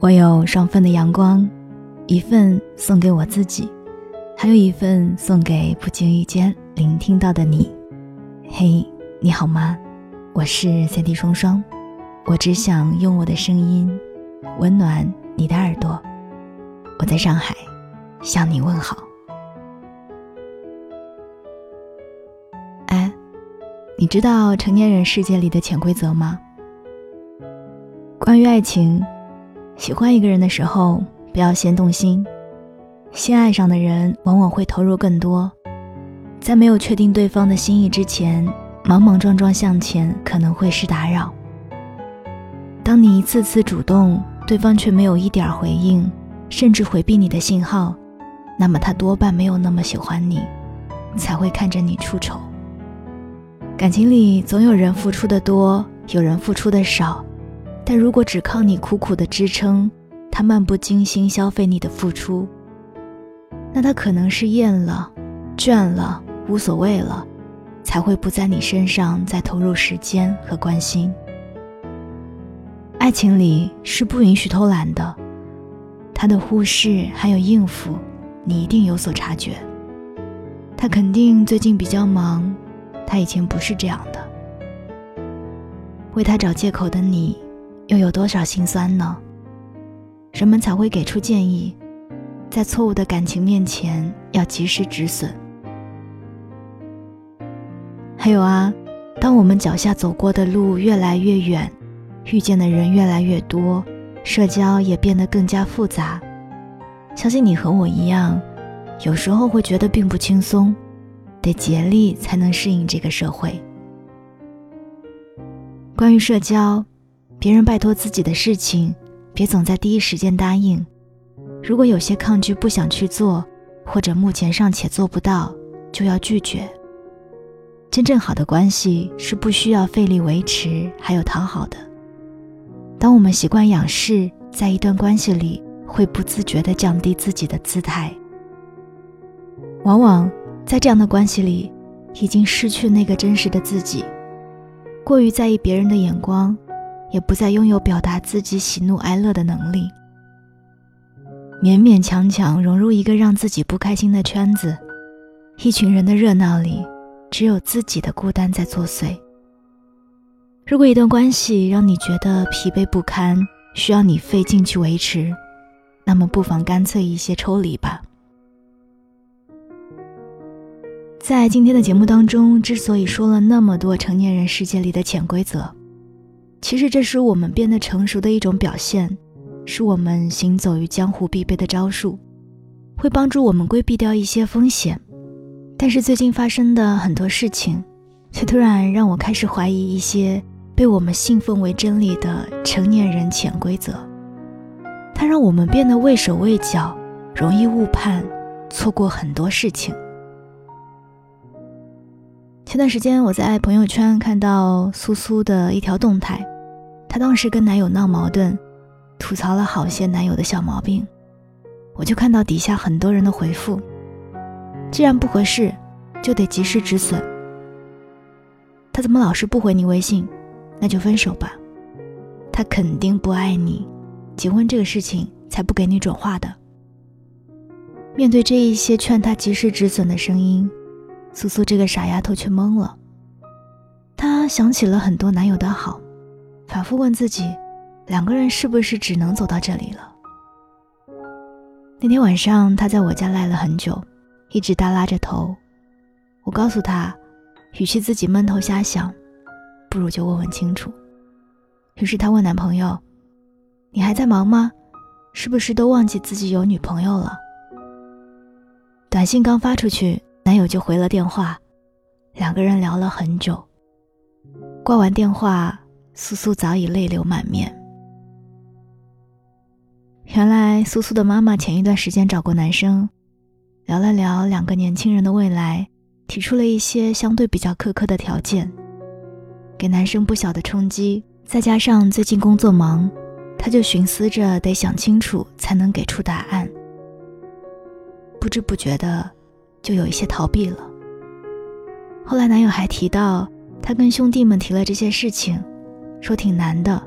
我有双份的阳光，一份送给我自己，还有一份送给不经意间聆听到的你。嘿，你好吗？我是三 D 双双，我只想用我的声音温暖你的耳朵。我在上海向你问好。哎，你知道成年人世界里的潜规则吗？关于爱情，喜欢一个人的时候，不要先动心。先爱上的人往往会投入更多，在没有确定对方的心意之前，莽莽撞撞向前可能会是打扰。当你一次次主动，对方却没有一点回应，甚至回避你的信号，那么他多半没有那么喜欢你，才会看着你出丑。感情里总有人付出的多，有人付出的少。但如果只靠你苦苦的支撑，他漫不经心消费你的付出，那他可能是厌了、倦了、无所谓了，才会不在你身上再投入时间和关心。爱情里是不允许偷懒的，他的忽视还有应付，你一定有所察觉。他肯定最近比较忙，他以前不是这样的。为他找借口的你。又有多少心酸呢？人们才会给出建议，在错误的感情面前要及时止损。还有啊，当我们脚下走过的路越来越远，遇见的人越来越多，社交也变得更加复杂，相信你和我一样，有时候会觉得并不轻松，得竭力才能适应这个社会。关于社交。别人拜托自己的事情，别总在第一时间答应。如果有些抗拒不想去做，或者目前尚且做不到，就要拒绝。真正好的关系是不需要费力维持，还有讨好的。当我们习惯仰视，在一段关系里会不自觉地降低自己的姿态。往往在这样的关系里，已经失去那个真实的自己，过于在意别人的眼光。也不再拥有表达自己喜怒哀乐的能力，勉勉强强融入一个让自己不开心的圈子，一群人的热闹里，只有自己的孤单在作祟。如果一段关系让你觉得疲惫不堪，需要你费劲去维持，那么不妨干脆一些抽离吧。在今天的节目当中，之所以说了那么多成年人世界里的潜规则。其实这是我们变得成熟的一种表现，是我们行走于江湖必备的招数，会帮助我们规避掉一些风险。但是最近发生的很多事情，却突然让我开始怀疑一些被我们信奉为真理的成年人潜规则。它让我们变得畏手畏脚，容易误判，错过很多事情。前段时间我在朋友圈看到苏苏的一条动态，她当时跟男友闹矛盾，吐槽了好些男友的小毛病，我就看到底下很多人的回复：既然不合适，就得及时止损。他怎么老是不回你微信？那就分手吧。他肯定不爱你，结婚这个事情才不给你转化的。面对这一些劝他及时止损的声音。苏苏这个傻丫头却懵了，她想起了很多男友的好，反复问自己，两个人是不是只能走到这里了？那天晚上，她在我家赖了很久，一直耷拉着头。我告诉她，与其自己闷头瞎想，不如就问问清楚。于是她问男朋友：“你还在忙吗？是不是都忘记自己有女朋友了？”短信刚发出去。男友就回了电话，两个人聊了很久。挂完电话，苏苏早已泪流满面。原来苏苏的妈妈前一段时间找过男生，聊了聊两个年轻人的未来，提出了一些相对比较苛刻的条件，给男生不小的冲击。再加上最近工作忙，他就寻思着得想清楚才能给出答案。不知不觉的。就有一些逃避了。后来男友还提到，他跟兄弟们提了这些事情，说挺难的。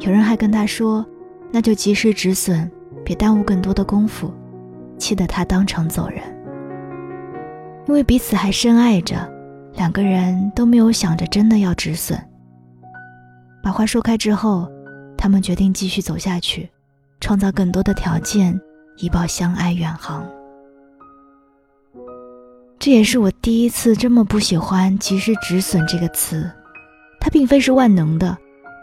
有人还跟他说，那就及时止损，别耽误更多的功夫，气得他当场走人。因为彼此还深爱着，两个人都没有想着真的要止损。把话说开之后，他们决定继续走下去，创造更多的条件，以保相爱远航。这也是我第一次这么不喜欢“及时止损”这个词，它并非是万能的。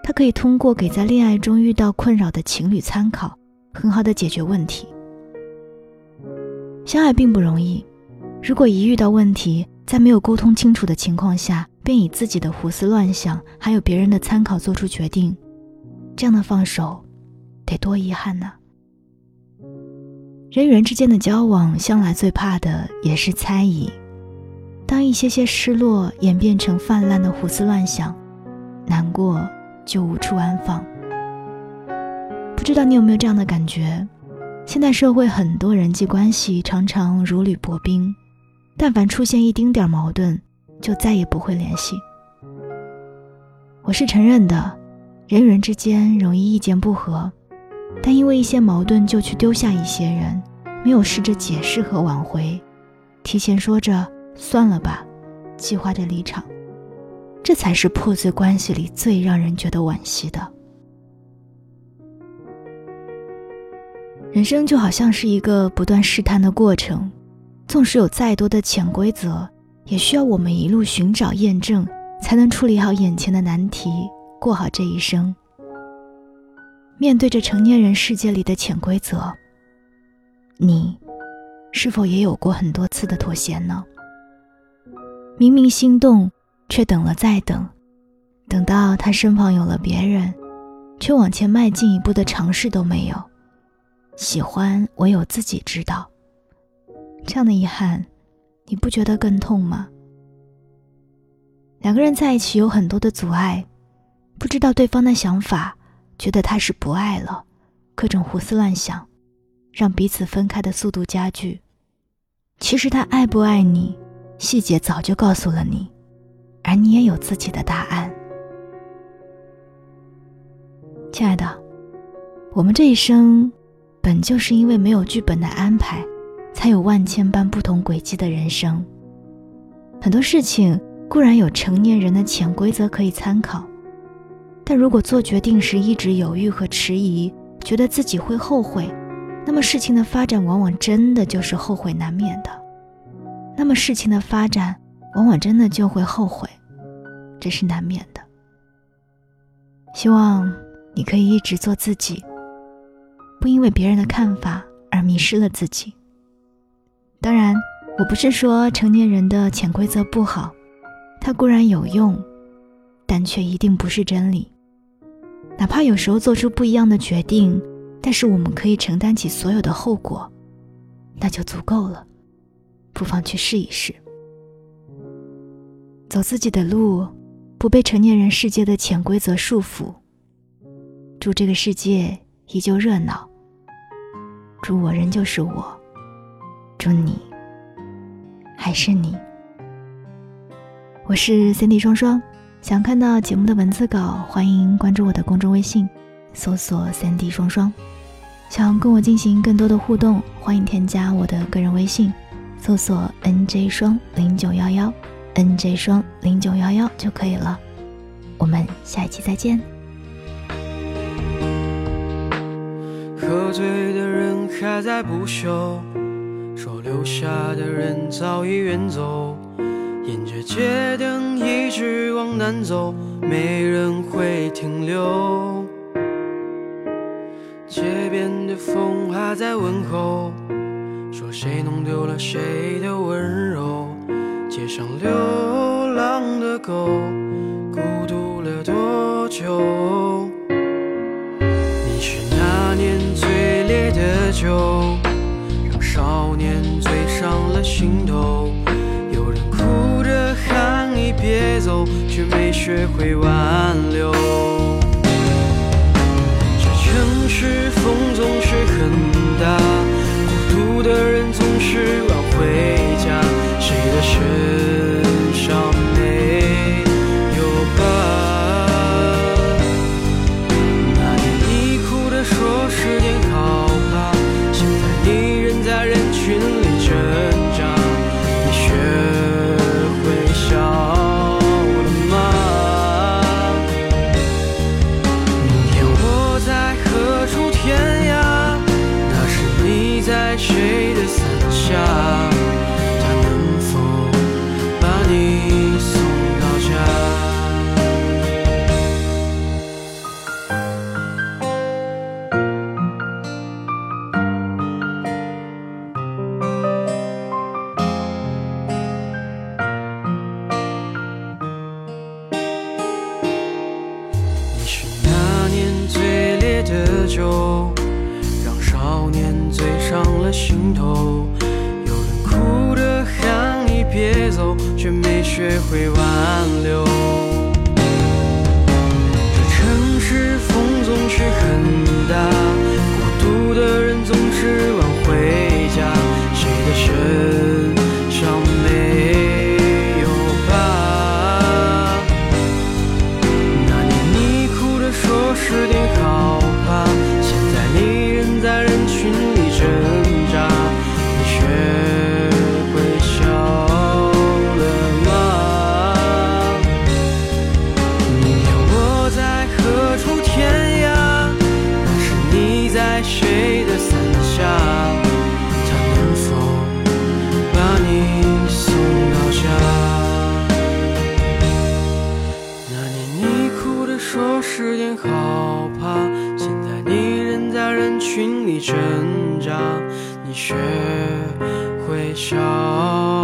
它可以通过给在恋爱中遇到困扰的情侣参考，很好的解决问题。相爱并不容易，如果一遇到问题，在没有沟通清楚的情况下，便以自己的胡思乱想，还有别人的参考做出决定，这样的放手，得多遗憾呢。人与人之间的交往，向来最怕的也是猜疑。当一些些失落演变成泛滥的胡思乱想，难过。就无处安放。不知道你有没有这样的感觉？现代社会很多人际关系常常如履薄冰，但凡出现一丁点矛盾，就再也不会联系。我是承认的，人与人之间容易意见不合，但因为一些矛盾就去丢下一些人，没有试着解释和挽回，提前说着算了吧，计划着离场。这才是破碎关系里最让人觉得惋惜的。人生就好像是一个不断试探的过程，纵使有再多的潜规则，也需要我们一路寻找验证，才能处理好眼前的难题，过好这一生。面对着成年人世界里的潜规则，你是否也有过很多次的妥协呢？明明心动。却等了再等，等到他身旁有了别人，却往前迈进一步的尝试都没有。喜欢唯有自己知道。这样的遗憾，你不觉得更痛吗？两个人在一起有很多的阻碍，不知道对方的想法，觉得他是不爱了，各种胡思乱想，让彼此分开的速度加剧。其实他爱不爱你，细节早就告诉了你。而你也有自己的答案，亲爱的，我们这一生本就是因为没有剧本的安排，才有万千般不同轨迹的人生。很多事情固然有成年人的潜规则可以参考，但如果做决定时一直犹豫和迟疑，觉得自己会后悔，那么事情的发展往往真的就是后悔难免的。那么事情的发展往往真的就会后悔。这是难免的。希望你可以一直做自己，不因为别人的看法而迷失了自己。当然，我不是说成年人的潜规则不好，它固然有用，但却一定不是真理。哪怕有时候做出不一样的决定，但是我们可以承担起所有的后果，那就足够了。不妨去试一试，走自己的路。不被成年人世界的潜规则束缚。祝这个世界依旧热闹。祝我仍旧是我。祝你还是你。我是 Cindy 双双。想看到节目的文字稿，欢迎关注我的公众微信，搜索三 D 双双。想跟我进行更多的互动，欢迎添加我的个人微信，搜索 NJ 双零九幺幺。N J 双零九幺幺就可以了，我们下一期再见。喝醉的人还在不休，说留下的人早已远走，沿着街灯一直往南走，没人会停留。街边的风还在问候，说谁弄丢了谁的温柔。街上流浪的狗，孤独了多久？你是那年最烈的酒，让少年醉上了心头。却没学会挽留。这城市风总是很大，孤独的人总是晚回家。谁的伞下？他能否把你送到家？你是那年最烈的酒。上了心头有人哭着喊你别走却没学会挽留。你成长你学会笑。